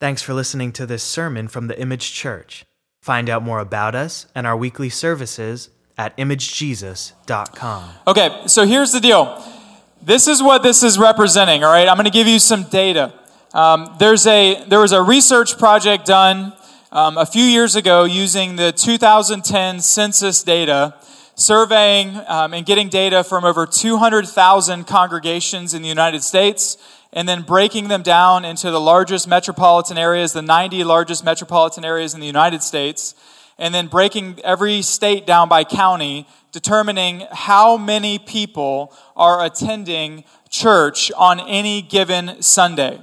Thanks for listening to this sermon from the Image Church. Find out more about us and our weekly services at imagejesus.com. Okay, so here's the deal. This is what this is representing, all right? I'm going to give you some data. Um, there's a, there was a research project done um, a few years ago using the 2010 census data, surveying um, and getting data from over 200,000 congregations in the United States and then breaking them down into the largest metropolitan areas, the 90 largest metropolitan areas in the United States, and then breaking every state down by county, determining how many people are attending church on any given Sunday.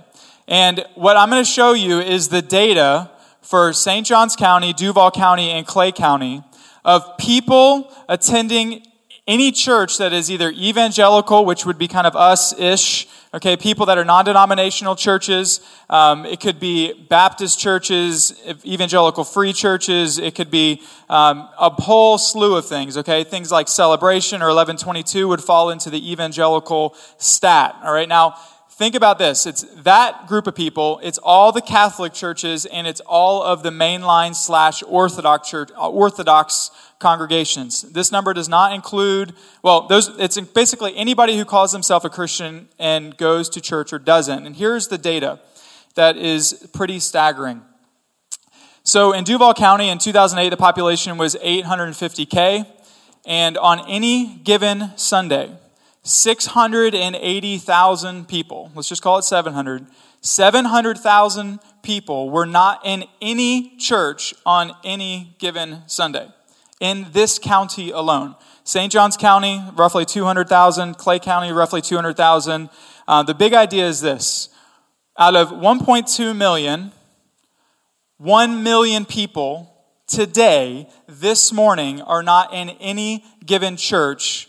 And what I'm going to show you is the data for St. Johns County, Duval County, and Clay County of people attending any church that is either evangelical, which would be kind of us ish, okay, people that are non denominational churches. Um, it could be Baptist churches, evangelical free churches. It could be um, a whole slew of things, okay? Things like celebration or 1122 would fall into the evangelical stat, all right? Now, think about this. It's that group of people, it's all the Catholic churches, and it's all of the mainline slash Orthodox church, Orthodox congregations. This number does not include, well, those, it's basically anybody who calls themselves a Christian and goes to church or doesn't. And here's the data that is pretty staggering. So in Duval County in 2008, the population was 850K. And on any given Sunday, 680,000 people, let's just call it 700, 700,000 people were not in any church on any given Sunday in this county alone. St. Johns County, roughly 200,000. Clay County, roughly 200,000. Uh, the big idea is this out of 1.2 million, 1 million people today, this morning, are not in any given church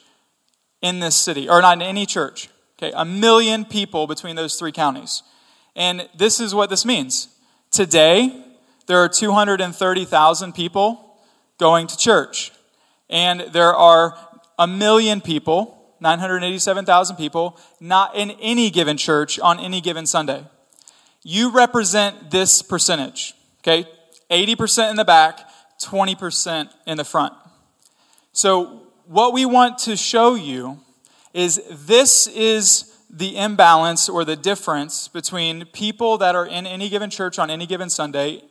in this city, or not in any church. Okay, a million people between those three counties. And this is what this means. Today, there are 230,000 people going to church. And there are a million people, 987,000 people, not in any given church on any given Sunday. You represent this percentage, okay? 80% in the back, 20% in the front. So, what we want to show you is this is the imbalance or the difference between people that are in any given church on any given Sunday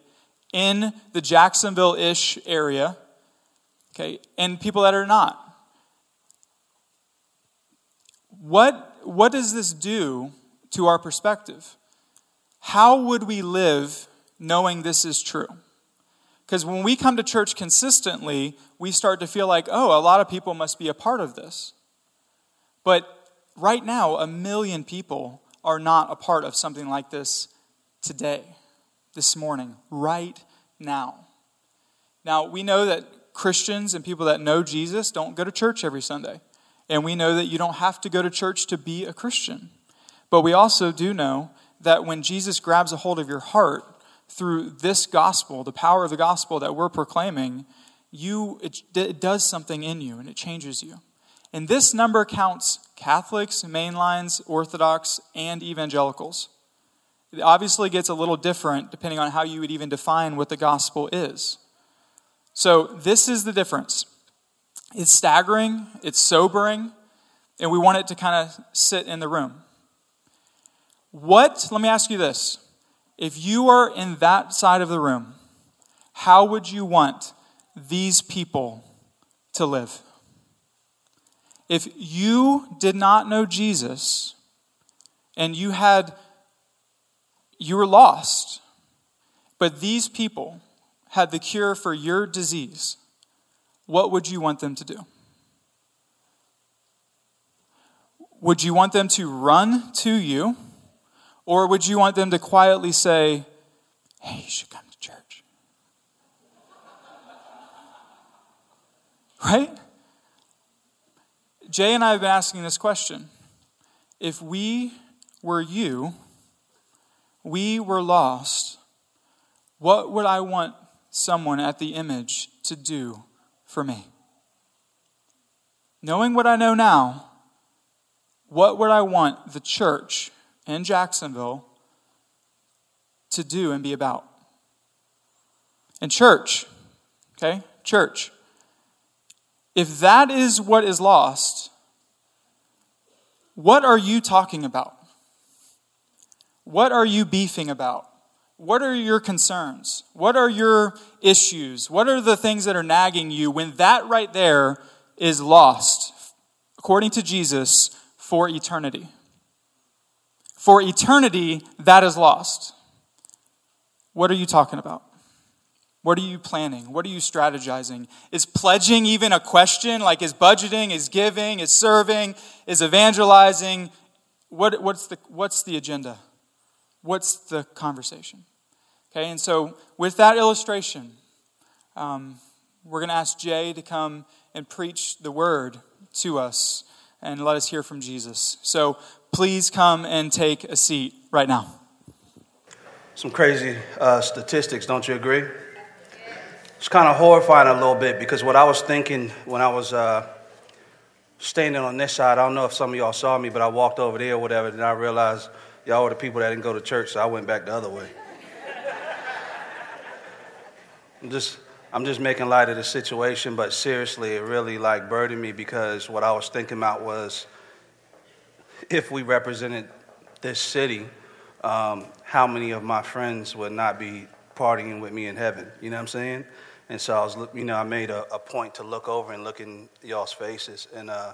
in the Jacksonville ish area, okay, and people that are not. What, what does this do to our perspective? How would we live knowing this is true? Because when we come to church consistently, we start to feel like, oh, a lot of people must be a part of this. But right now, a million people are not a part of something like this today, this morning, right now. Now, we know that Christians and people that know Jesus don't go to church every Sunday. And we know that you don't have to go to church to be a Christian. But we also do know that when Jesus grabs a hold of your heart through this gospel, the power of the gospel that we're proclaiming, you it, it does something in you and it changes you. And this number counts Catholics, mainlines, Orthodox, and evangelicals. It obviously gets a little different depending on how you would even define what the gospel is. So, this is the difference. It's staggering, it's sobering, and we want it to kind of sit in the room. What, let me ask you this. If you are in that side of the room, how would you want these people to live? If you did not know Jesus and you had you were lost, but these people had the cure for your disease, what would you want them to do? Would you want them to run to you, or would you want them to quietly say, Hey, you should come to church? right? Jay and I have been asking this question. If we were you, we were lost, what would I want someone at the image to do for me? Knowing what I know now, what would I want the church in Jacksonville to do and be about. And church, okay, church, if that is what is lost, what are you talking about? What are you beefing about? What are your concerns? What are your issues? What are the things that are nagging you when that right there is lost, according to Jesus, for eternity? For eternity, that is lost. What are you talking about? What are you planning? What are you strategizing? Is pledging even a question? Like, is budgeting, is giving, is serving, is evangelizing? What, what's, the, what's the agenda? What's the conversation? Okay, and so with that illustration, um, we're going to ask Jay to come and preach the word to us and let us hear from Jesus. So please come and take a seat right now. Some crazy uh, statistics, don't you agree? It's kind of horrifying a little bit because what I was thinking when I was uh, standing on this side, I don't know if some of y'all saw me, but I walked over there or whatever, and I realized y'all were the people that didn't go to church, so I went back the other way. I'm just, I'm just making light of the situation, but seriously, it really like burdened me because what I was thinking about was if we represented this city, um, how many of my friends would not be partying with me in heaven? You know what I'm saying? And so I was, you know, I made a, a point to look over and look in y'all's faces and, uh,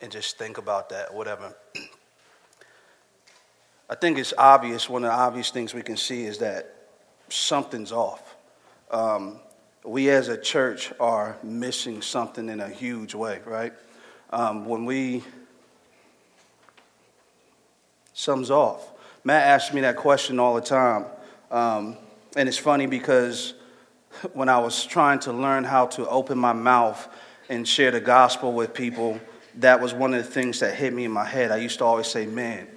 and just think about that, whatever. I think it's obvious, one of the obvious things we can see is that something's off. Um, we as a church are missing something in a huge way, right? Um, when we, something's off. Matt asks me that question all the time. Um, and it's funny because when I was trying to learn how to open my mouth and share the gospel with people, that was one of the things that hit me in my head. I used to always say, man,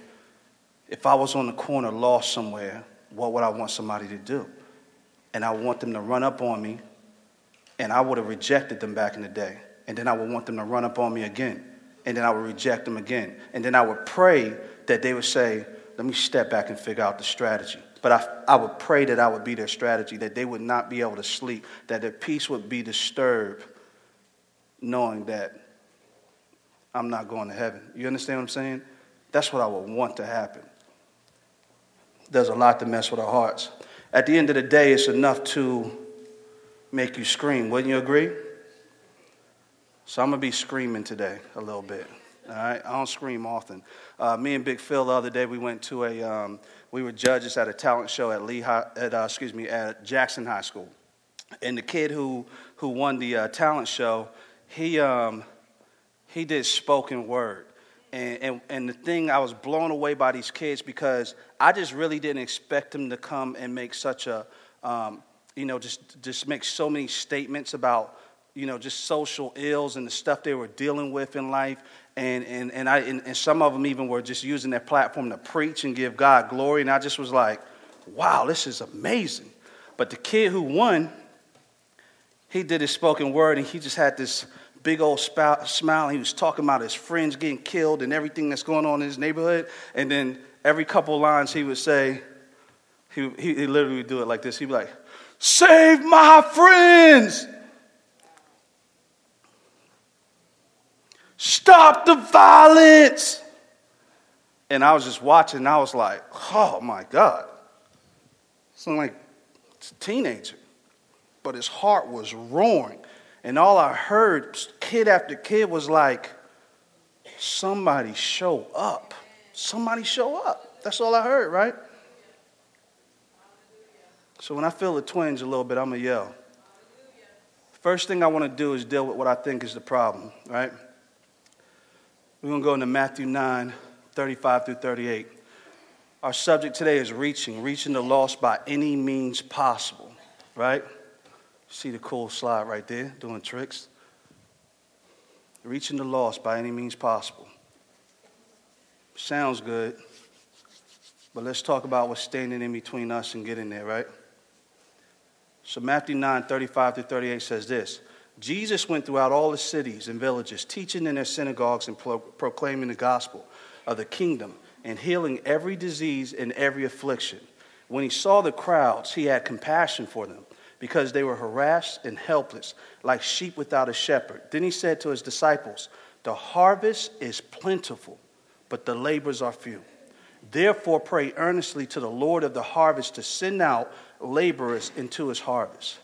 if I was on the corner lost somewhere, what would I want somebody to do? And I want them to run up on me, and I would have rejected them back in the day. And then I would want them to run up on me again, and then I would reject them again. And then I would pray that they would say, let me step back and figure out the strategy. But I, I would pray that I would be their strategy, that they would not be able to sleep, that their peace would be disturbed, knowing that I'm not going to heaven. You understand what I'm saying? That's what I would want to happen. There's a lot to mess with our hearts. At the end of the day, it's enough to make you scream. Wouldn't you agree? So I'm going to be screaming today a little bit. All right, I don't scream often. Uh, me and Big Phil the other day we went to a um, we were judges at a talent show at Lee High, at uh, excuse me at Jackson High School, and the kid who who won the uh, talent show he um, he did spoken word. And, and, and the thing, I was blown away by these kids because I just really didn't expect them to come and make such a, um, you know, just, just make so many statements about, you know, just social ills and the stuff they were dealing with in life and, and, and, I, and, and some of them even were just using their platform to preach and give God glory. And I just was like, wow, this is amazing. But the kid who won, he did his spoken word and he just had this big old spout, smile. He was talking about his friends getting killed and everything that's going on in his neighborhood. And then every couple lines he would say, he, he, he literally would do it like this. He'd be like, Save my friends! Stop the violence. And I was just watching, and I was like, oh my God. Sound like it's a teenager. But his heart was roaring. And all I heard, kid after kid, was like, somebody show up. Somebody show up. That's all I heard, right? So when I feel the twinge a little bit, I'm going to yell. First thing I want to do is deal with what I think is the problem, right? We're going to go into Matthew 9, 35 through 38. Our subject today is reaching, reaching the lost by any means possible, right? See the cool slide right there, doing tricks. Reaching the lost by any means possible. Sounds good, but let's talk about what's standing in between us and getting there, right? So, Matthew 9, 35 through 38 says this Jesus went throughout all the cities and villages, teaching in their synagogues and pro- proclaiming the gospel of the kingdom and healing every disease and every affliction. When he saw the crowds, he had compassion for them because they were harassed and helpless, like sheep without a shepherd. Then he said to his disciples, The harvest is plentiful, but the labors are few. Therefore, pray earnestly to the Lord of the harvest to send out laborers into his harvest.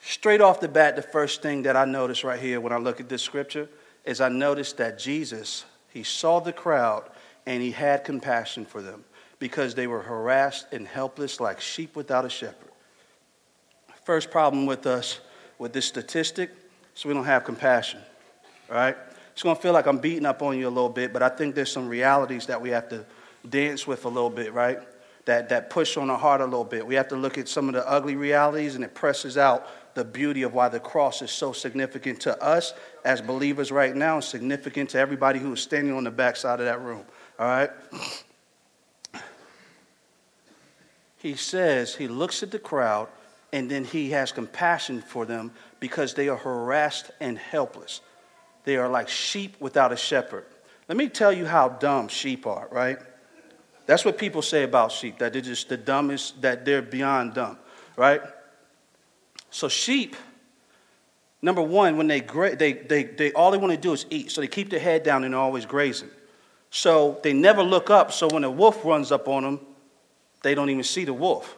Straight off the bat, the first thing that I notice right here when I look at this scripture is I notice that Jesus, he saw the crowd and he had compassion for them because they were harassed and helpless like sheep without a shepherd. First problem with us with this statistic is we don't have compassion, right? It's going to feel like I'm beating up on you a little bit, but I think there's some realities that we have to dance with a little bit, right? That, that push on our heart a little bit. We have to look at some of the ugly realities, and it presses out the beauty of why the cross is so significant to us as believers right now and significant to everybody who is standing on the backside of that room. All right? He says, he looks at the crowd and then he has compassion for them because they are harassed and helpless. They are like sheep without a shepherd. Let me tell you how dumb sheep are, right? That's what people say about sheep, that they're just the dumbest, that they're beyond dumb, right? So sheep, number one, when they, gra- they, they, they all they want to do is eat. So they keep their head down and they're always grazing. So they never look up. So when a wolf runs up on them, they don't even see the wolf.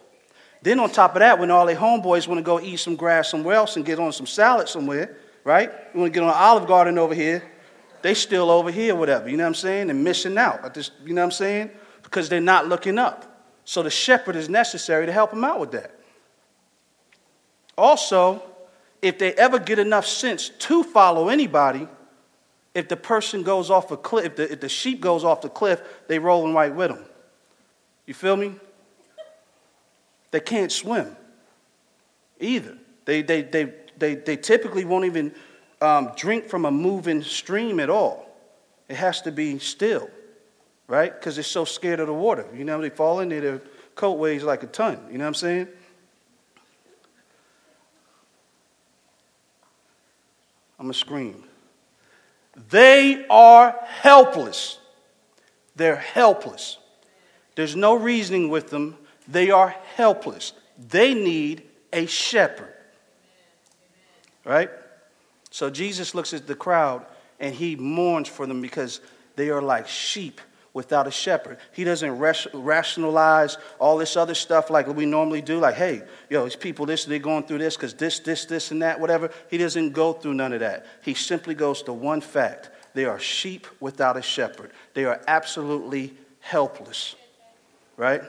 Then on top of that, when all their homeboys want to go eat some grass somewhere else and get on some salad somewhere, right? You want to get on olive garden over here, they still over here, whatever. You know what I'm saying? And missing out. This, you know what I'm saying? Because they're not looking up. So the shepherd is necessary to help them out with that. Also, if they ever get enough sense to follow anybody, if the person goes off a cliff, if the, if the sheep goes off the cliff, they rolling right with them. You feel me? They can't swim either. They, they, they, they, they typically won't even um, drink from a moving stream at all. It has to be still, right? Because they're so scared of the water. You know, they fall in there, their coat weighs like a ton. You know what I'm saying? I'm going to scream. They are helpless. They're helpless. There's no reasoning with them. They are helpless. They need a shepherd. Right? So Jesus looks at the crowd and he mourns for them because they are like sheep without a shepherd. He doesn't rationalize all this other stuff like we normally do, like, hey, yo, these people, this, they're going through this because this, this, this, and that, whatever. He doesn't go through none of that. He simply goes to one fact they are sheep without a shepherd. They are absolutely helpless, right?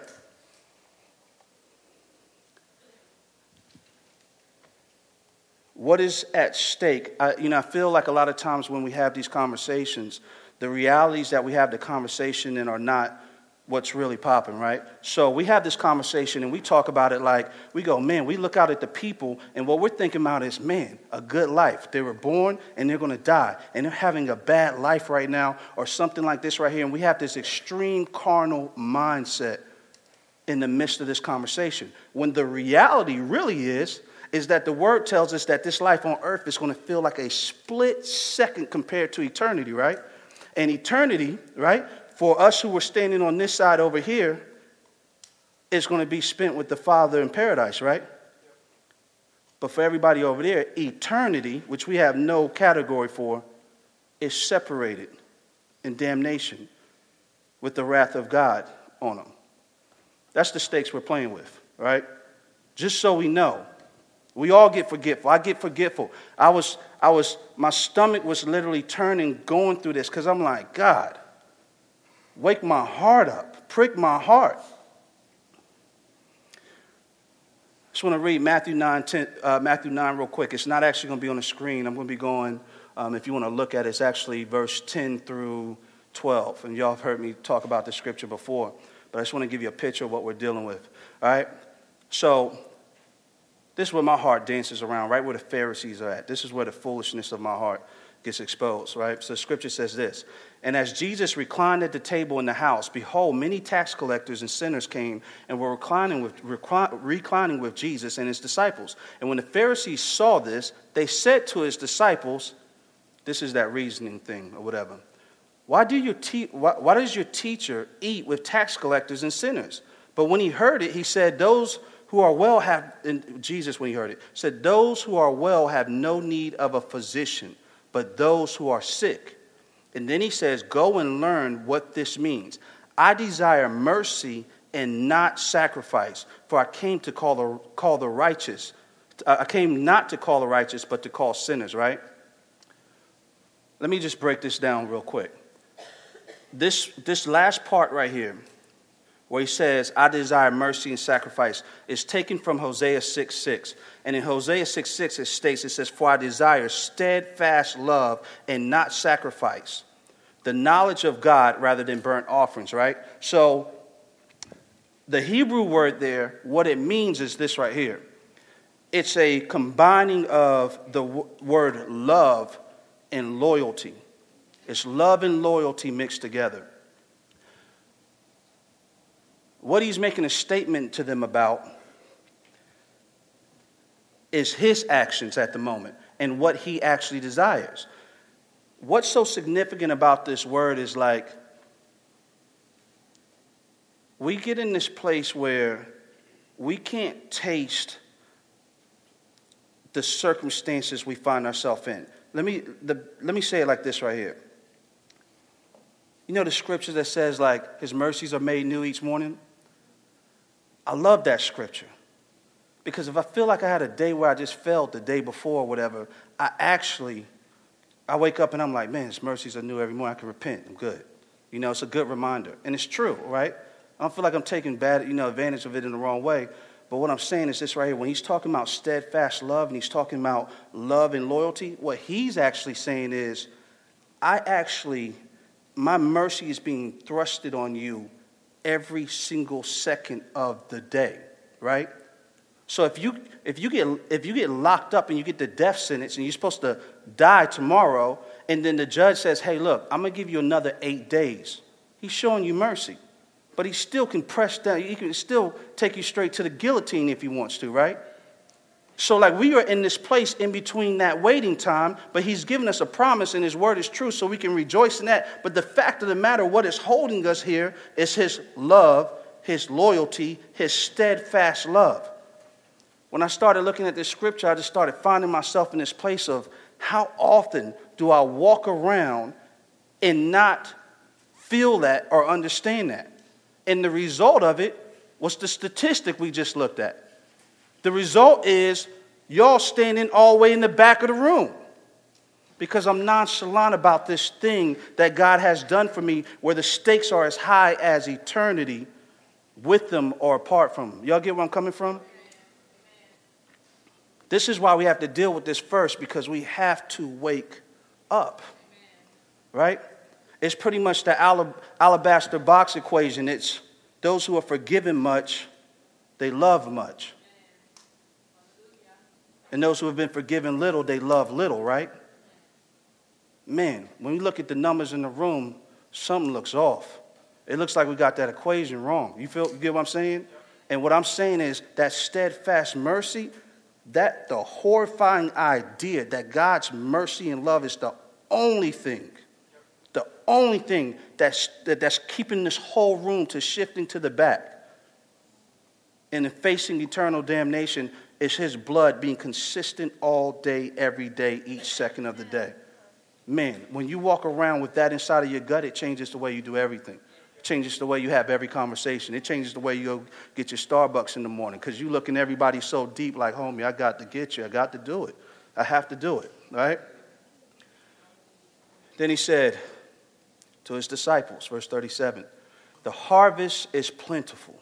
What is at stake? I, you know, I feel like a lot of times when we have these conversations, the realities that we have the conversation in are not what's really popping, right? So we have this conversation and we talk about it like we go, man, we look out at the people and what we're thinking about is, man, a good life. They were born and they're going to die and they're having a bad life right now or something like this right here. And we have this extreme carnal mindset in the midst of this conversation. When the reality really is, is that the word tells us that this life on earth is going to feel like a split second compared to eternity, right? And eternity, right, for us who were standing on this side over here, is going to be spent with the Father in paradise, right? But for everybody over there, eternity, which we have no category for, is separated in damnation with the wrath of God on them. That's the stakes we're playing with, right? Just so we know. We all get forgetful. I get forgetful. I was, I was, my stomach was literally turning going through this because I'm like, God, wake my heart up, prick my heart. I just want to read Matthew 9, 10, uh, Matthew 9 real quick. It's not actually going to be on the screen. I'm going to be going, um, if you want to look at it, it's actually verse 10 through 12. And y'all have heard me talk about the scripture before, but I just want to give you a picture of what we're dealing with. All right? So, this is where my heart dances around, right where the Pharisees are at. This is where the foolishness of my heart gets exposed, right? So scripture says this And as Jesus reclined at the table in the house, behold, many tax collectors and sinners came and were reclining with, reclining with Jesus and his disciples. And when the Pharisees saw this, they said to his disciples, This is that reasoning thing or whatever. Why, do you te- why, why does your teacher eat with tax collectors and sinners? But when he heard it, he said, Those who are well have, Jesus, when he heard it, said, Those who are well have no need of a physician, but those who are sick. And then he says, Go and learn what this means. I desire mercy and not sacrifice, for I came to call the, call the righteous. Uh, I came not to call the righteous, but to call sinners, right? Let me just break this down real quick. This, this last part right here, where he says, I desire mercy and sacrifice, is taken from Hosea 6 6. And in Hosea 6 6, it states, it says, For I desire steadfast love and not sacrifice, the knowledge of God rather than burnt offerings, right? So the Hebrew word there, what it means is this right here it's a combining of the word love and loyalty. It's love and loyalty mixed together. What he's making a statement to them about is his actions at the moment and what he actually desires. What's so significant about this word is like we get in this place where we can't taste the circumstances we find ourselves in. Let me, the, let me say it like this right here. You know the scripture that says, like, his mercies are made new each morning? I love that scripture. Because if I feel like I had a day where I just felt the day before or whatever, I actually, I wake up and I'm like, man, his mercies are new every morning. I can repent. I'm good. You know, it's a good reminder. And it's true, right? I don't feel like I'm taking bad, you know, advantage of it in the wrong way. But what I'm saying is this right here. When he's talking about steadfast love and he's talking about love and loyalty, what he's actually saying is, I actually, my mercy is being thrusted on you every single second of the day, right? So if you if you get if you get locked up and you get the death sentence and you're supposed to die tomorrow, and then the judge says, "Hey, look, I'm gonna give you another eight days," he's showing you mercy, but he still can press down. He can still take you straight to the guillotine if he wants to, right? So, like, we are in this place in between that waiting time, but He's given us a promise and His word is true, so we can rejoice in that. But the fact of the matter, what is holding us here is His love, His loyalty, His steadfast love. When I started looking at this scripture, I just started finding myself in this place of how often do I walk around and not feel that or understand that? And the result of it was the statistic we just looked at. The result is y'all standing all the way in the back of the room because I'm nonchalant about this thing that God has done for me where the stakes are as high as eternity with them or apart from them. Y'all get where I'm coming from? This is why we have to deal with this first because we have to wake up. Right? It's pretty much the alabaster box equation. It's those who are forgiven much, they love much. And those who have been forgiven little, they love little, right? Man, when we look at the numbers in the room, something looks off. It looks like we got that equation wrong. You feel you get what I'm saying? And what I'm saying is that steadfast mercy, that the horrifying idea that God's mercy and love is the only thing, the only thing that's, that, that's keeping this whole room to shifting to the back and facing eternal damnation is his blood being consistent all day, every day, each second of the day. Man, when you walk around with that inside of your gut, it changes the way you do everything. It changes the way you have every conversation. It changes the way you go get your Starbucks in the morning because you look in everybody so deep, like, homie, I got to get you. I got to do it. I have to do it, right? Then he said to his disciples, verse 37 The harvest is plentiful,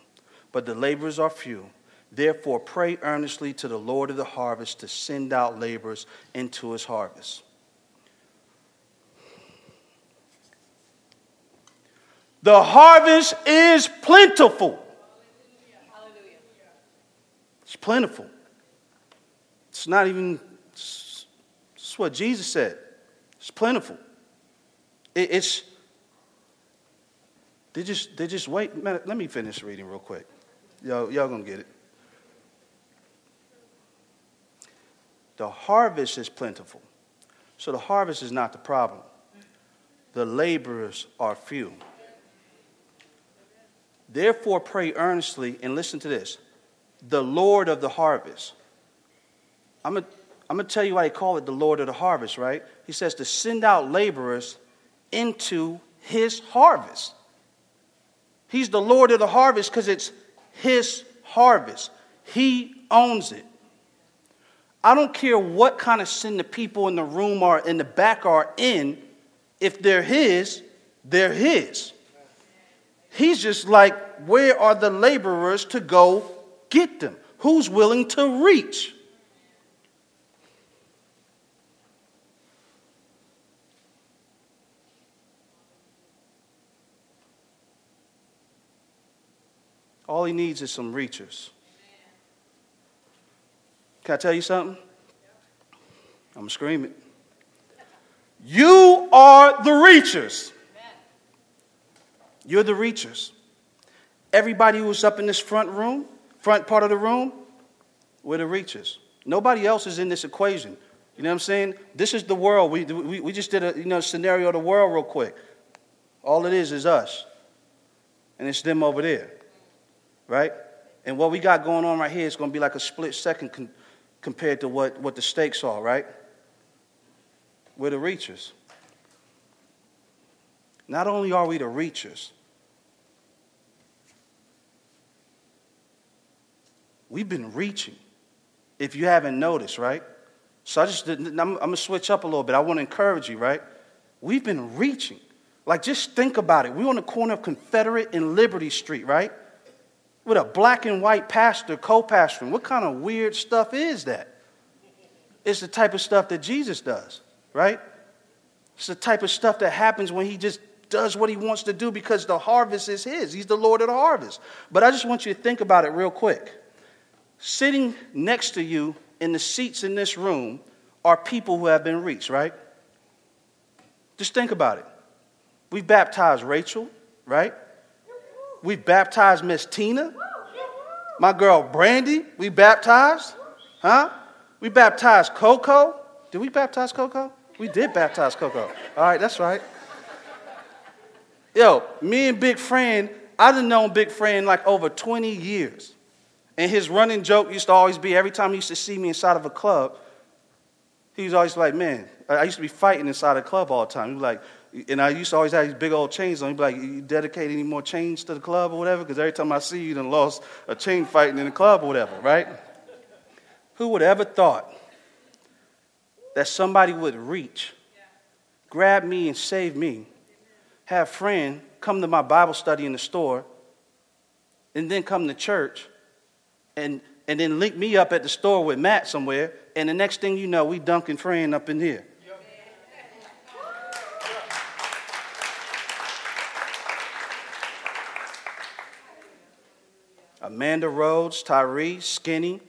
but the laborers are few. Therefore, pray earnestly to the Lord of the harvest to send out laborers into his harvest. The harvest is plentiful. It's plentiful. It's not even, it's what Jesus said. It's plentiful. it's, they just, they just wait. Let me finish reading real quick. Y'all, y'all gonna get it. The harvest is plentiful. So the harvest is not the problem. The laborers are few. Therefore, pray earnestly, and listen to this the Lord of the harvest. I'm going to tell you why they call it the Lord of the harvest, right? He says to send out laborers into his harvest. He's the Lord of the harvest because it's his harvest. He owns it. I don't care what kind of sin the people in the room are in the back are in, if they're his, they're his. He's just like, where are the laborers to go get them? Who's willing to reach? All he needs is some reachers. Can I tell you something? I'm screaming. You are the reachers. You're the reachers. Everybody who's up in this front room, front part of the room, we're the reachers. Nobody else is in this equation. You know what I'm saying? This is the world. We, we, we just did a you know, scenario of the world real quick. All it is is us. And it's them over there. Right? And what we got going on right here is going to be like a split second con- compared to what, what the stakes are, right? We're the reachers. Not only are we the reachers, we've been reaching. If you haven't noticed, right? So I just, I'm, I'm to switch up a little bit. I want to encourage you, right? We've been reaching. Like, just think about it. We're on the corner of Confederate and Liberty Street, right? With a black and white pastor co pastoring. What kind of weird stuff is that? It's the type of stuff that Jesus does, right? It's the type of stuff that happens when he just does what he wants to do because the harvest is his. He's the Lord of the harvest. But I just want you to think about it real quick. Sitting next to you in the seats in this room are people who have been reached, right? Just think about it. We baptized Rachel, right? We baptized Miss Tina. My girl Brandy, we baptized. Huh? We baptized Coco. Did we baptize Coco? We did baptize Coco. All right, that's right. Yo, me and Big Friend, I done known Big Friend like over 20 years. And his running joke used to always be every time he used to see me inside of a club, he was always like, man, I used to be fighting inside a club all the time. He was like, and I used to always have these big old chains on. He'd be like, you dedicate any more chains to the club or whatever? Because every time I see you, you done lost a chain fighting in the club or whatever, right? Who would ever thought that somebody would reach, grab me and save me, have a friend come to my Bible study in the store, and then come to church, and, and then link me up at the store with Matt somewhere, and the next thing you know, we dunking friend up in here. Amanda Rhodes, Tyree, Skinny,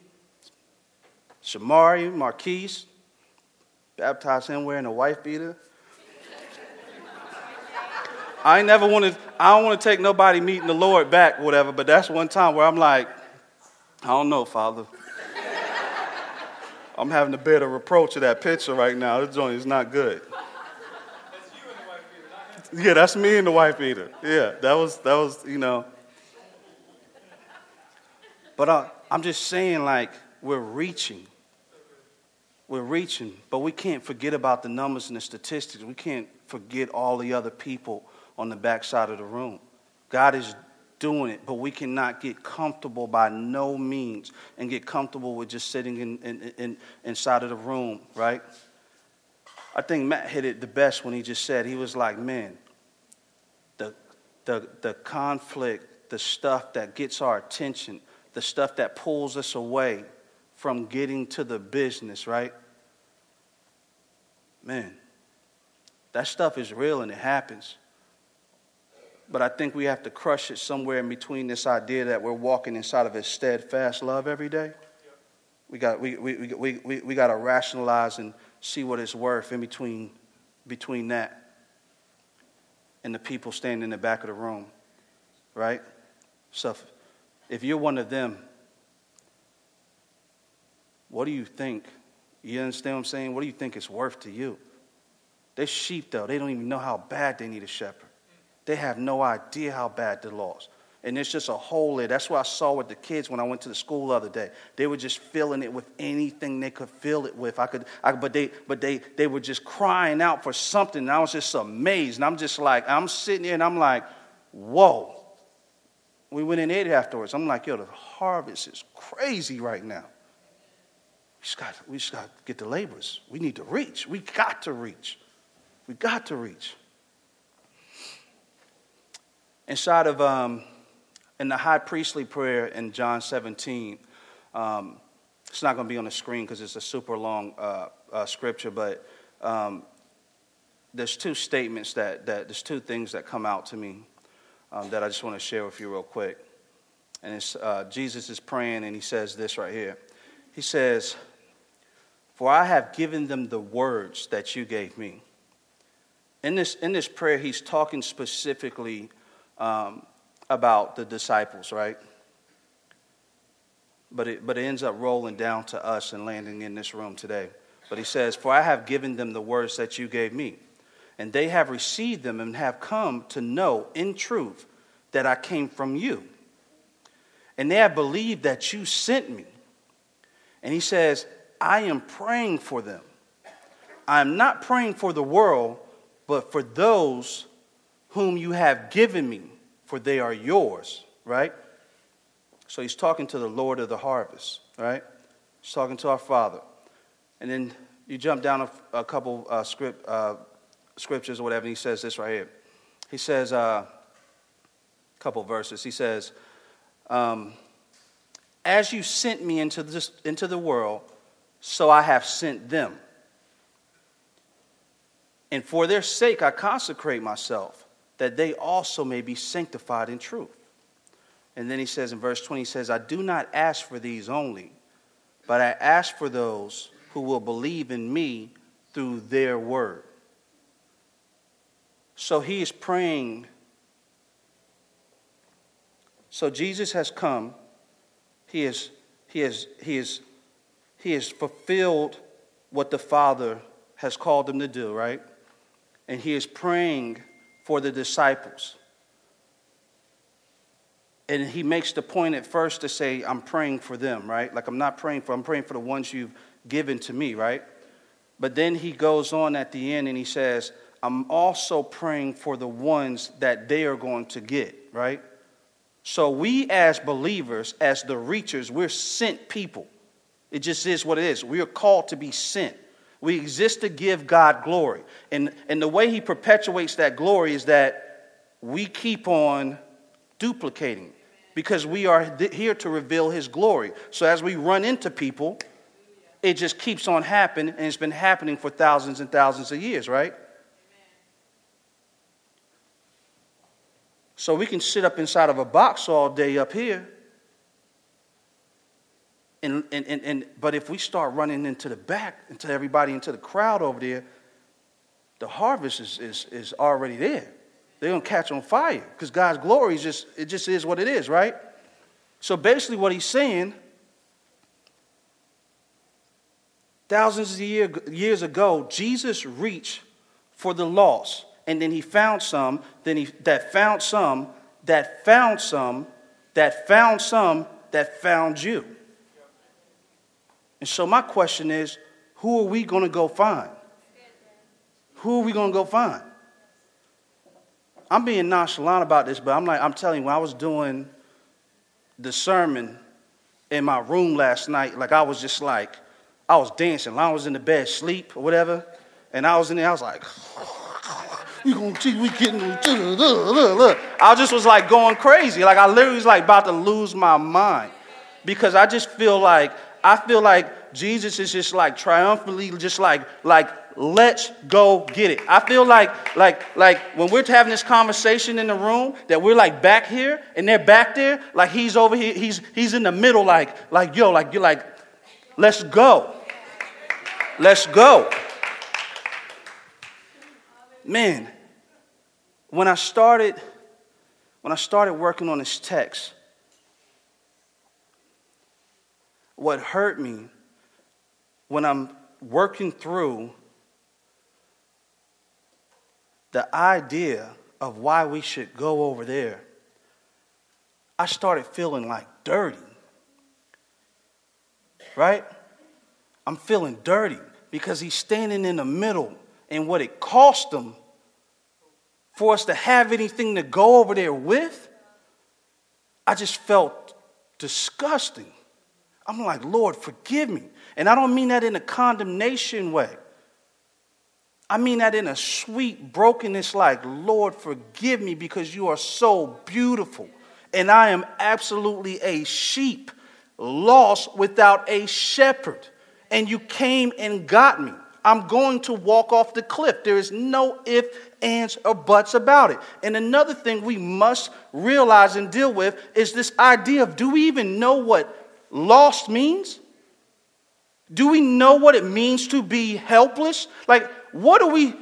Shamari, Marquise, baptized him wearing a wife beater. I never wanted, I don't want to take nobody meeting the Lord back, whatever, but that's one time where I'm like, I don't know, Father. I'm having to bear the reproach of that picture right now. This joint is not good. Yeah, that's me and the wife beater. Yeah, that was, that was, you know. But I, I'm just saying, like, we're reaching. We're reaching, but we can't forget about the numbers and the statistics. We can't forget all the other people on the backside of the room. God is doing it, but we cannot get comfortable by no means and get comfortable with just sitting in, in, in, inside of the room, right? I think Matt hit it the best when he just said, he was like, man, the, the, the conflict, the stuff that gets our attention, the stuff that pulls us away from getting to the business, right? Man, that stuff is real and it happens. But I think we have to crush it somewhere in between this idea that we're walking inside of a steadfast love every day. We got, we, we, we, we, we got to rationalize and see what it's worth in between, between that and the people standing in the back of the room, right? So if, you're one of them, what do you think? You understand what I'm saying? What do you think it's worth to you? They're sheep, though. They don't even know how bad they need a shepherd. They have no idea how bad they're lost. and it's just a hole there. That's what I saw with the kids when I went to the school the other day. They were just filling it with anything they could fill it with. I could, I, but they, but they, they were just crying out for something. And I was just amazed. And I'm just like, I'm sitting there and I'm like, whoa. We went in there afterwards. I'm like, yo, the harvest is crazy right now. We just got, we just got to get the laborers. We need to reach. We got to reach. We got to reach. Inside of um, in the high priestly prayer in John 17, um, it's not going to be on the screen because it's a super long uh, uh, scripture, but um, there's two statements that, that, there's two things that come out to me um, that I just want to share with you real quick. And it's, uh, Jesus is praying and he says this right here. He says, For I have given them the words that you gave me. In this, in this prayer, he's talking specifically um, about the disciples, right? But it, but it ends up rolling down to us and landing in this room today. But he says, For I have given them the words that you gave me, and they have received them and have come to know in truth that I came from you. And they have believed that you sent me. And he says, I am praying for them. I am not praying for the world, but for those whom you have given me, for they are yours, right? So he's talking to the Lord of the harvest, right? He's talking to our Father. And then you jump down a, a couple uh, script, uh, scriptures or whatever, and he says this right here. He says, a uh, couple verses. He says, um, As you sent me into, this, into the world, so I have sent them. And for their sake I consecrate myself that they also may be sanctified in truth. And then he says in verse 20, he says, I do not ask for these only, but I ask for those who will believe in me through their word. So he is praying. So Jesus has come. He has, he has, he has, he has fulfilled what the Father has called him to do, right? And he is praying for the disciples. And he makes the point at first to say, I'm praying for them, right? Like I'm not praying for, I'm praying for the ones you've given to me, right? But then he goes on at the end and he says, I'm also praying for the ones that they are going to get, right? So we as believers, as the reachers, we're sent people. It just is what it is. We are called to be sent. We exist to give God glory. And, and the way He perpetuates that glory is that we keep on duplicating because we are th- here to reveal His glory. So as we run into people, it just keeps on happening, and it's been happening for thousands and thousands of years, right? So we can sit up inside of a box all day up here and, and, and, and, but if we start running into the back, into everybody, into the crowd over there, the harvest is, is, is already there. They're going to catch on fire because God's glory is just, it just is what it is, right? So basically, what he's saying, thousands of year, years ago, Jesus reached for the lost. And then he found some, then he that found some, that found some, that found some, that found you. And so my question is, who are we going to go find? Who are we going to go find? I'm being nonchalant about this, but I'm like, I'm telling you, when I was doing the sermon in my room last night, like I was just like, I was dancing. I was in the bed, sleep or whatever, and I was in there, I was like, we gonna see, we getting. I just was like going crazy. Like I literally was like about to lose my mind because I just feel like I feel like Jesus is just like triumphantly, just like, like, let's go get it. I feel like, like, like when we're having this conversation in the room, that we're like back here and they're back there, like he's over here, he's he's in the middle, like, like, yo, like you're like, let's go. Let's go. Man, when I started, when I started working on this text, what hurt me when I'm working through the idea of why we should go over there I started feeling like dirty. Right? I'm feeling dirty because he's standing in the middle and what it cost him for us to have anything to go over there with, I just felt disgusting. I'm like, Lord, forgive me. And I don't mean that in a condemnation way. I mean that in a sweet brokenness, like, Lord, forgive me because you are so beautiful. And I am absolutely a sheep, lost without a shepherd. And you came and got me. I'm going to walk off the cliff. There is no if, ands, or buts about it. And another thing we must realize and deal with is this idea of do we even know what lost means? Do we know what it means to be helpless? Like, what do we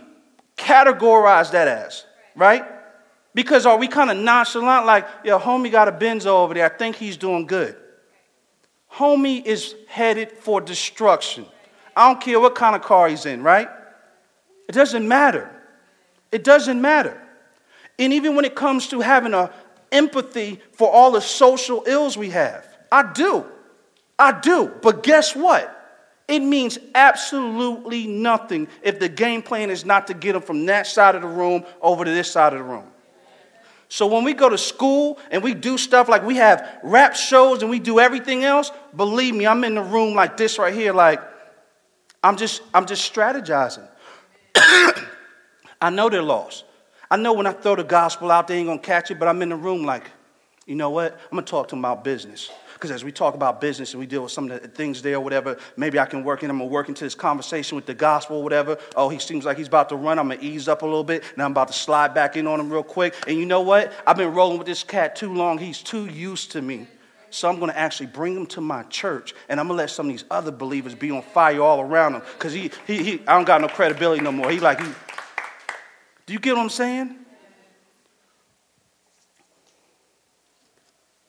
categorize that as, right? Because are we kind of nonchalant, like, yo, homie got a Benzo over there, I think he's doing good. Homie is headed for destruction. I don't care what kind of car he's in, right? It doesn't matter. It doesn't matter. And even when it comes to having a empathy for all the social ills we have, I do. I do. But guess what? It means absolutely nothing if the game plan is not to get them from that side of the room over to this side of the room. So when we go to school and we do stuff like we have rap shows and we do everything else, believe me, I'm in the room like this right here, like I'm just I'm just strategizing. I know they're lost. I know when I throw the gospel out, they ain't gonna catch it, but I'm in the room like, you know what? I'm gonna talk to them about business. Because as we talk about business and we deal with some of the things there, or whatever, maybe I can work in. I'm gonna work into this conversation with the gospel, or whatever. Oh, he seems like he's about to run. I'm gonna ease up a little bit. Now I'm about to slide back in on him real quick. And you know what? I've been rolling with this cat too long. He's too used to me. So I'm to actually bring him to my church, and I'm to let some of these other believers be on fire all around him, because he, he, he, I don't got no credibility no more. He like, he, do you get what I'm saying?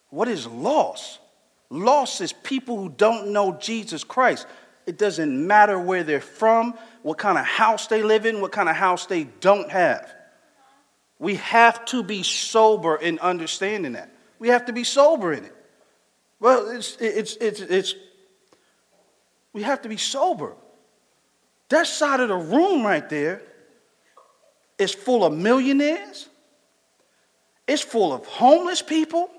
What is loss? Lost is people who don't know Jesus Christ. It doesn't matter where they're from, what kind of house they live in, what kind of house they don't have. We have to be sober in understanding that. We have to be sober in it. Well, it's, it's, it's, it's, we have to be sober. That side of the room right there is full of millionaires, it's full of homeless people,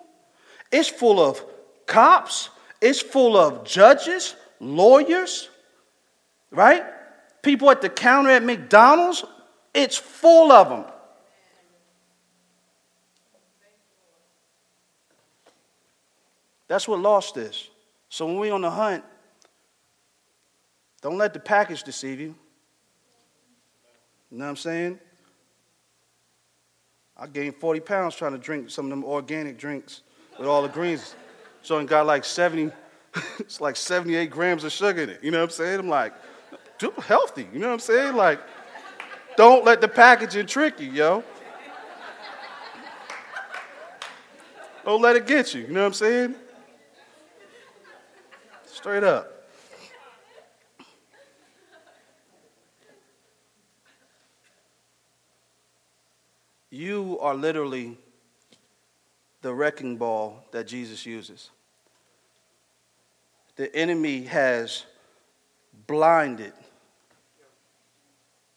it's full of cops, it's full of judges, lawyers, right? People at the counter at McDonald's, it's full of them. That's what lost is. So when we're on the hunt, don't let the package deceive you. You know what I'm saying? I gained 40 pounds trying to drink some of them organic drinks with all the greens. So it got like 70, it's like 78 grams of sugar in it. You know what I'm saying? I'm like, dude, healthy. You know what I'm saying? Like, don't let the packaging trick you, yo. Don't let it get you. You know what I'm saying? Straight up. You are literally the wrecking ball that Jesus uses. The enemy has blinded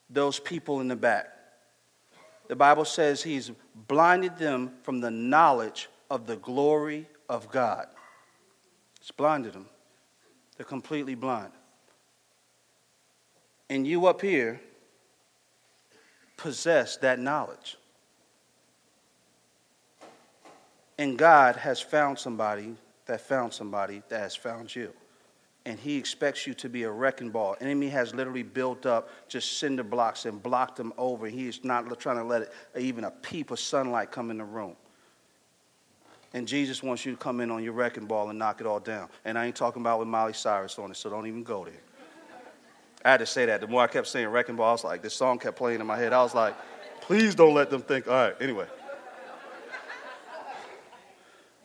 those people in the back. The Bible says he's blinded them from the knowledge of the glory of God. It's blinded them. They're completely blind. And you up here possess that knowledge. And God has found somebody that found somebody that has found you. And he expects you to be a wrecking ball. Enemy has literally built up just cinder blocks and blocked them over. He is not trying to let it, even a peep of sunlight come in the room. And Jesus wants you to come in on your wrecking ball and knock it all down. And I ain't talking about with Miley Cyrus on it, so don't even go there. I had to say that. The more I kept saying wrecking ball, I was like, this song kept playing in my head. I was like, please don't let them think, all right, anyway.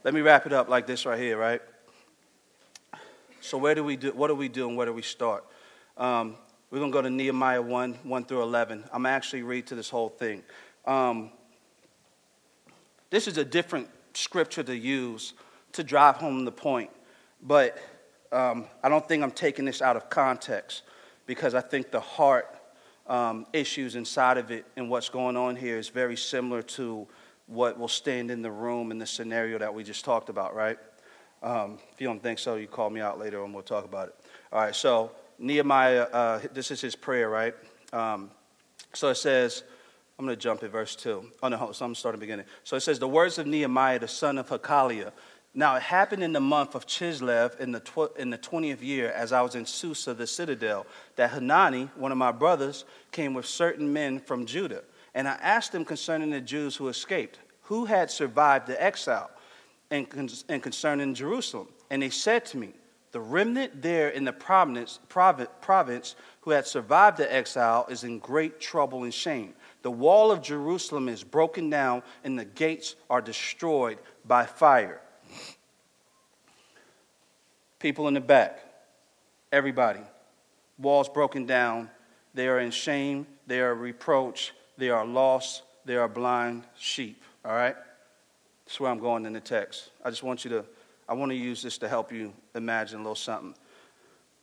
Let me wrap it up like this right here, right? So where do we do? What do we do, and where do we start? Um, we're gonna go to Nehemiah one, one through eleven. I'm actually read to this whole thing. Um, this is a different scripture to use to drive home the point, but um, I don't think I'm taking this out of context because I think the heart um, issues inside of it and what's going on here is very similar to what will stand in the room in the scenario that we just talked about, right? Um, if you don't think so, you call me out later and we'll talk about it. All right, so Nehemiah, uh, this is his prayer, right? Um, so it says, I'm going to jump at verse 2. Oh, no, so I'm starting beginning. So it says, The words of Nehemiah, the son of Hacaliah. Now it happened in the month of Chislev in the, tw- in the 20th year, as I was in Susa, the citadel, that Hanani, one of my brothers, came with certain men from Judah. And I asked them concerning the Jews who escaped, who had survived the exile, and, and concerning Jerusalem. And they said to me, The remnant there in the province, province who had survived the exile is in great trouble and shame. The wall of Jerusalem is broken down, and the gates are destroyed by fire. People in the back, everybody. Walls broken down. They are in shame. They are reproach. They are lost. They are blind sheep. All right? That's where I'm going in the text. I just want you to, I want to use this to help you imagine a little something.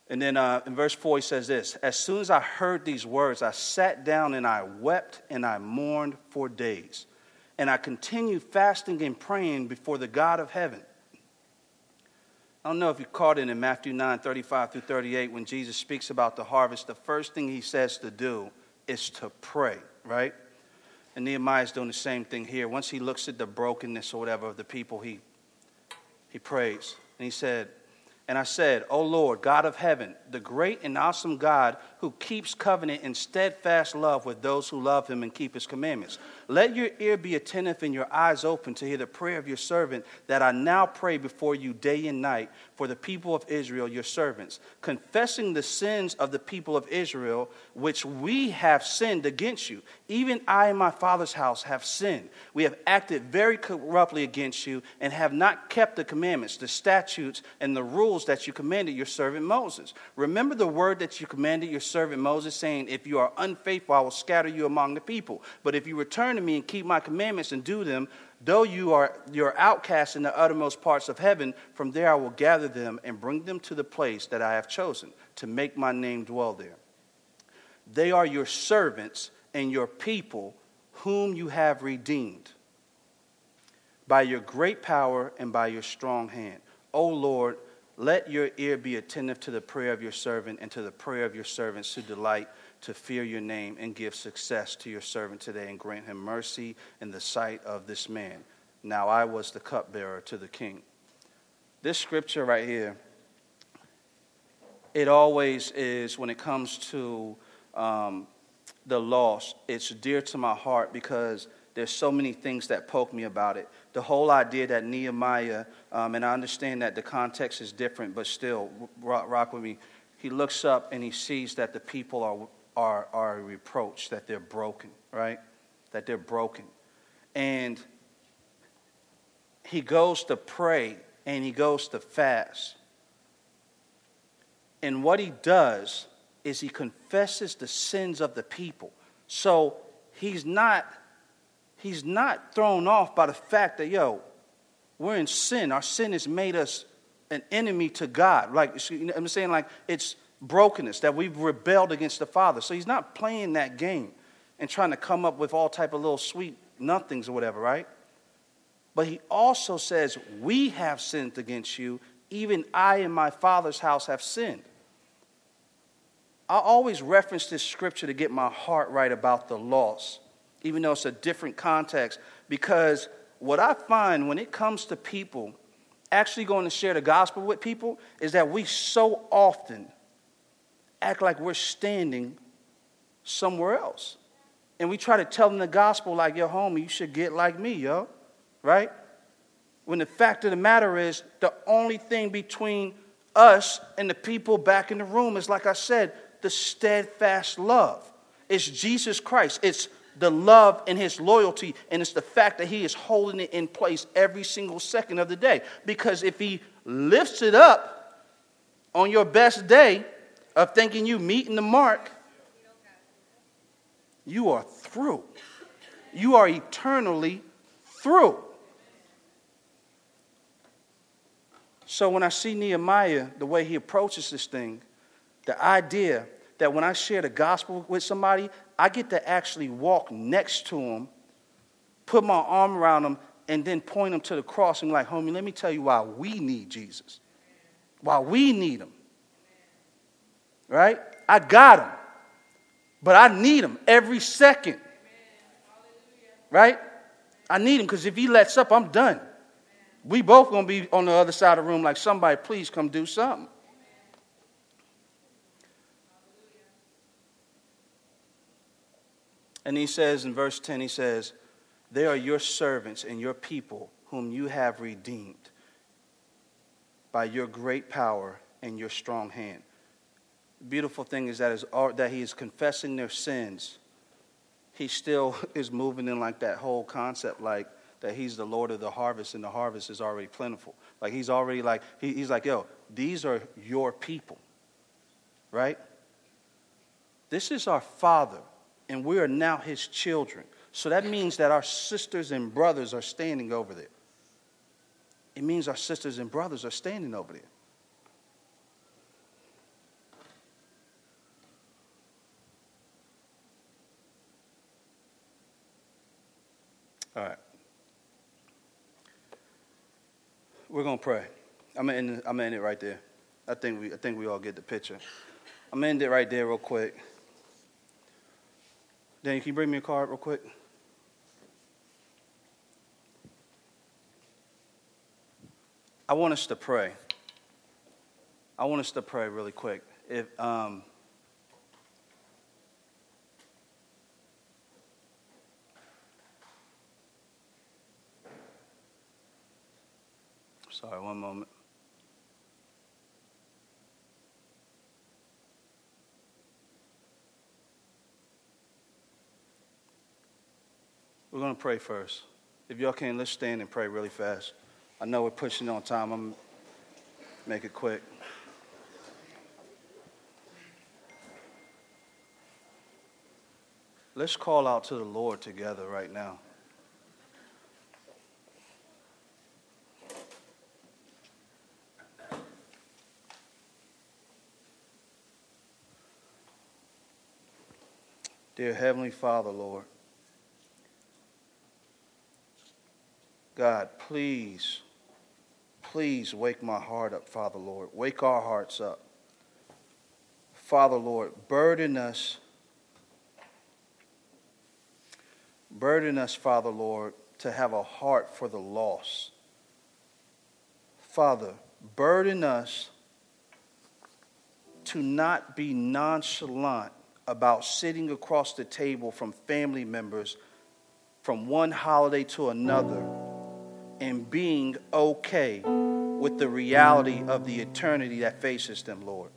And then uh, in verse 4, he says this As soon as I heard these words, I sat down and I wept and I mourned for days. And I continued fasting and praying before the God of heaven. I don't know if you caught it in Matthew 9 35 through 38 when Jesus speaks about the harvest. The first thing he says to do is to pray, right? And Nehemiah is doing the same thing here. Once he looks at the brokenness or whatever of the people, he, he prays. And he said, and I said, O Lord, God of heaven, the great and awesome God who keeps covenant and steadfast love with those who love him and keep his commandments. Let your ear be attentive and your eyes open to hear the prayer of your servant that I now pray before you day and night for the people of Israel, your servants, confessing the sins of the people of Israel, which we have sinned against you. Even I and my father's house have sinned. We have acted very corruptly against you and have not kept the commandments, the statutes, and the rules that you commanded your servant Moses. Remember the word that you commanded your servant Moses, saying, If you are unfaithful, I will scatter you among the people. But if you return to me and keep my commandments and do them, though you are your outcast in the uttermost parts of heaven, from there I will gather them and bring them to the place that I have chosen to make my name dwell there. They are your servants and your people whom you have redeemed by your great power and by your strong hand. O Lord, let your ear be attentive to the prayer of your servant and to the prayer of your servants who delight to fear your name and give success to your servant today and grant him mercy in the sight of this man. Now I was the cupbearer to the king. This scripture right here, it always is, when it comes to um, the lost, it's dear to my heart because there's so many things that poke me about it. The whole idea that Nehemiah, um, and I understand that the context is different, but still, rock, rock with me. He looks up and he sees that the people are are, are a reproach, that they're broken, right? That they're broken. And he goes to pray and he goes to fast. And what he does is he confesses the sins of the people. So he's not he's not thrown off by the fact that yo, we're in sin. Our sin has made us an enemy to God. Like I'm saying, like it's brokenness, that we've rebelled against the Father. So he's not playing that game and trying to come up with all type of little sweet nothings or whatever, right? But he also says, We have sinned against you. Even I and my Father's house have sinned. I always reference this scripture to get my heart right about the loss, even though it's a different context, because what I find when it comes to people actually going to share the gospel with people is that we so often act like we're standing somewhere else. And we try to tell them the gospel like, yo, homie, you should get like me, yo. Right? When the fact of the matter is, the only thing between us and the people back in the room is, like I said, the steadfast love. It's Jesus Christ. It's the love and his loyalty, and it's the fact that he is holding it in place every single second of the day. Because if he lifts it up on your best day, of thinking you meeting the mark, you are through. You are eternally through. So when I see Nehemiah, the way he approaches this thing, the idea that when I share the gospel with somebody, I get to actually walk next to them, put my arm around them, and then point them to the cross and be like, homie, let me tell you why we need Jesus. Why we need him. Right? I got him. But I need him every second. Right? I need him because if he lets up, I'm done. We both gonna be on the other side of the room like somebody, please come do something. And he says in verse 10, he says, They are your servants and your people whom you have redeemed by your great power and your strong hand. The beautiful thing is that, is that he is confessing their sins. He still is moving in like that whole concept, like that he's the Lord of the harvest and the harvest is already plentiful. Like he's already like, he, he's like, yo, these are your people, right? This is our Father and we are now his children. So that means that our sisters and brothers are standing over there. It means our sisters and brothers are standing over there. All right. We're going to pray. I'm going to end, it right there. I think, we, I think we all get the picture. I'm going to end it right there real quick. Danny, can you bring me a card real quick? I want us to pray. I want us to pray really quick. If um, sorry, one moment. We're going to pray first. If y'all can, let's stand and pray really fast. I know we're pushing on time. I'm make it quick. Let's call out to the Lord together right now. Dear Heavenly Father, Lord. God, please, please wake my heart up, Father Lord. Wake our hearts up. Father Lord, burden us. Burden us, Father Lord, to have a heart for the lost. Father, burden us to not be nonchalant about sitting across the table from family members from one holiday to another and being okay with the reality of the eternity that faces them, Lord.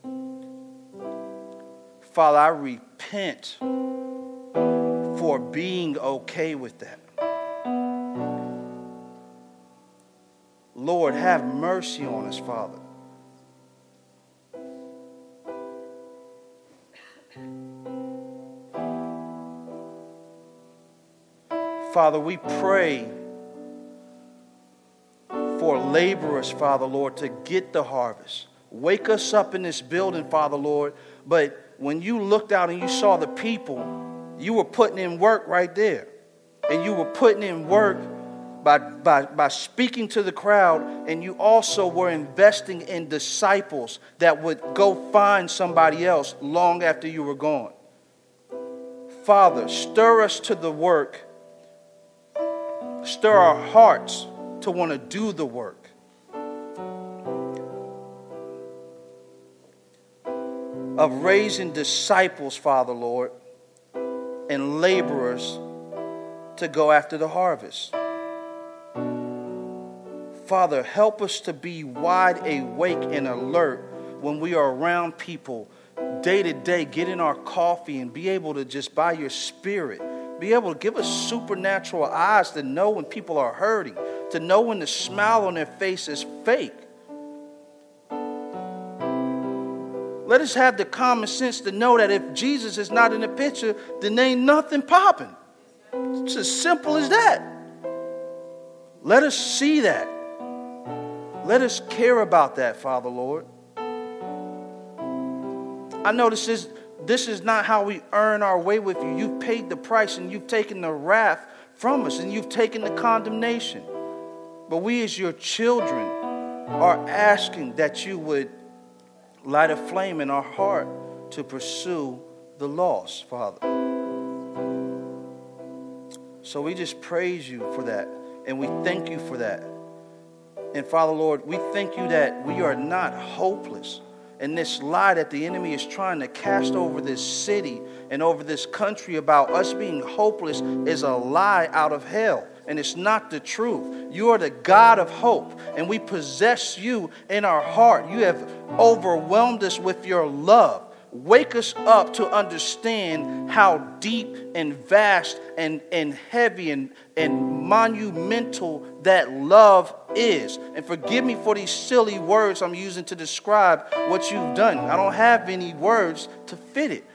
Father, I repent for being okay with that. Lord, have mercy on us, Father. Father, we pray for laborers, Father Lord, to get the harvest. Wake us up in this building, Father Lord. But when you looked out and you saw the people, you were putting in work right there. And you were putting in work by, by, by speaking to the crowd, and you also were investing in disciples that would go find somebody else long after you were gone. Father, stir us to the work, stir our hearts to want to do the work. Of raising disciples, Father Lord, and laborers to go after the harvest. Father, help us to be wide awake and alert when we are around people day to day, get in our coffee and be able to just by your spirit, be able to give us supernatural eyes to know when people are hurting, to know when the smile on their face is fake. Let us have the common sense to know that if Jesus is not in the picture, then ain't nothing popping. It's as simple as that. Let us see that. Let us care about that, Father Lord. I know this is, this is not how we earn our way with you. You've paid the price and you've taken the wrath from us and you've taken the condemnation. But we, as your children, are asking that you would light a flame in our heart to pursue the lost, Father. So we just praise you for that and we thank you for that. And Father Lord, we thank you that we are not hopeless. And this lie that the enemy is trying to cast over this city and over this country about us being hopeless is a lie out of hell. And it's not the truth. You are the God of hope, and we possess you in our heart. You have overwhelmed us with your love. Wake us up to understand how deep and vast and, and heavy and, and monumental that love is. And forgive me for these silly words I'm using to describe what you've done. I don't have any words to fit it.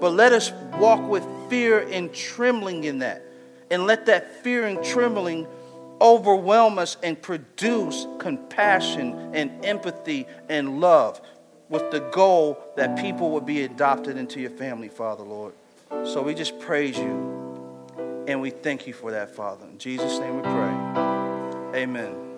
But let us walk with fear and trembling in that. And let that fear and trembling overwhelm us and produce compassion and empathy and love with the goal that people would be adopted into your family, Father, Lord. So we just praise you and we thank you for that, Father. In Jesus' name we pray. Amen.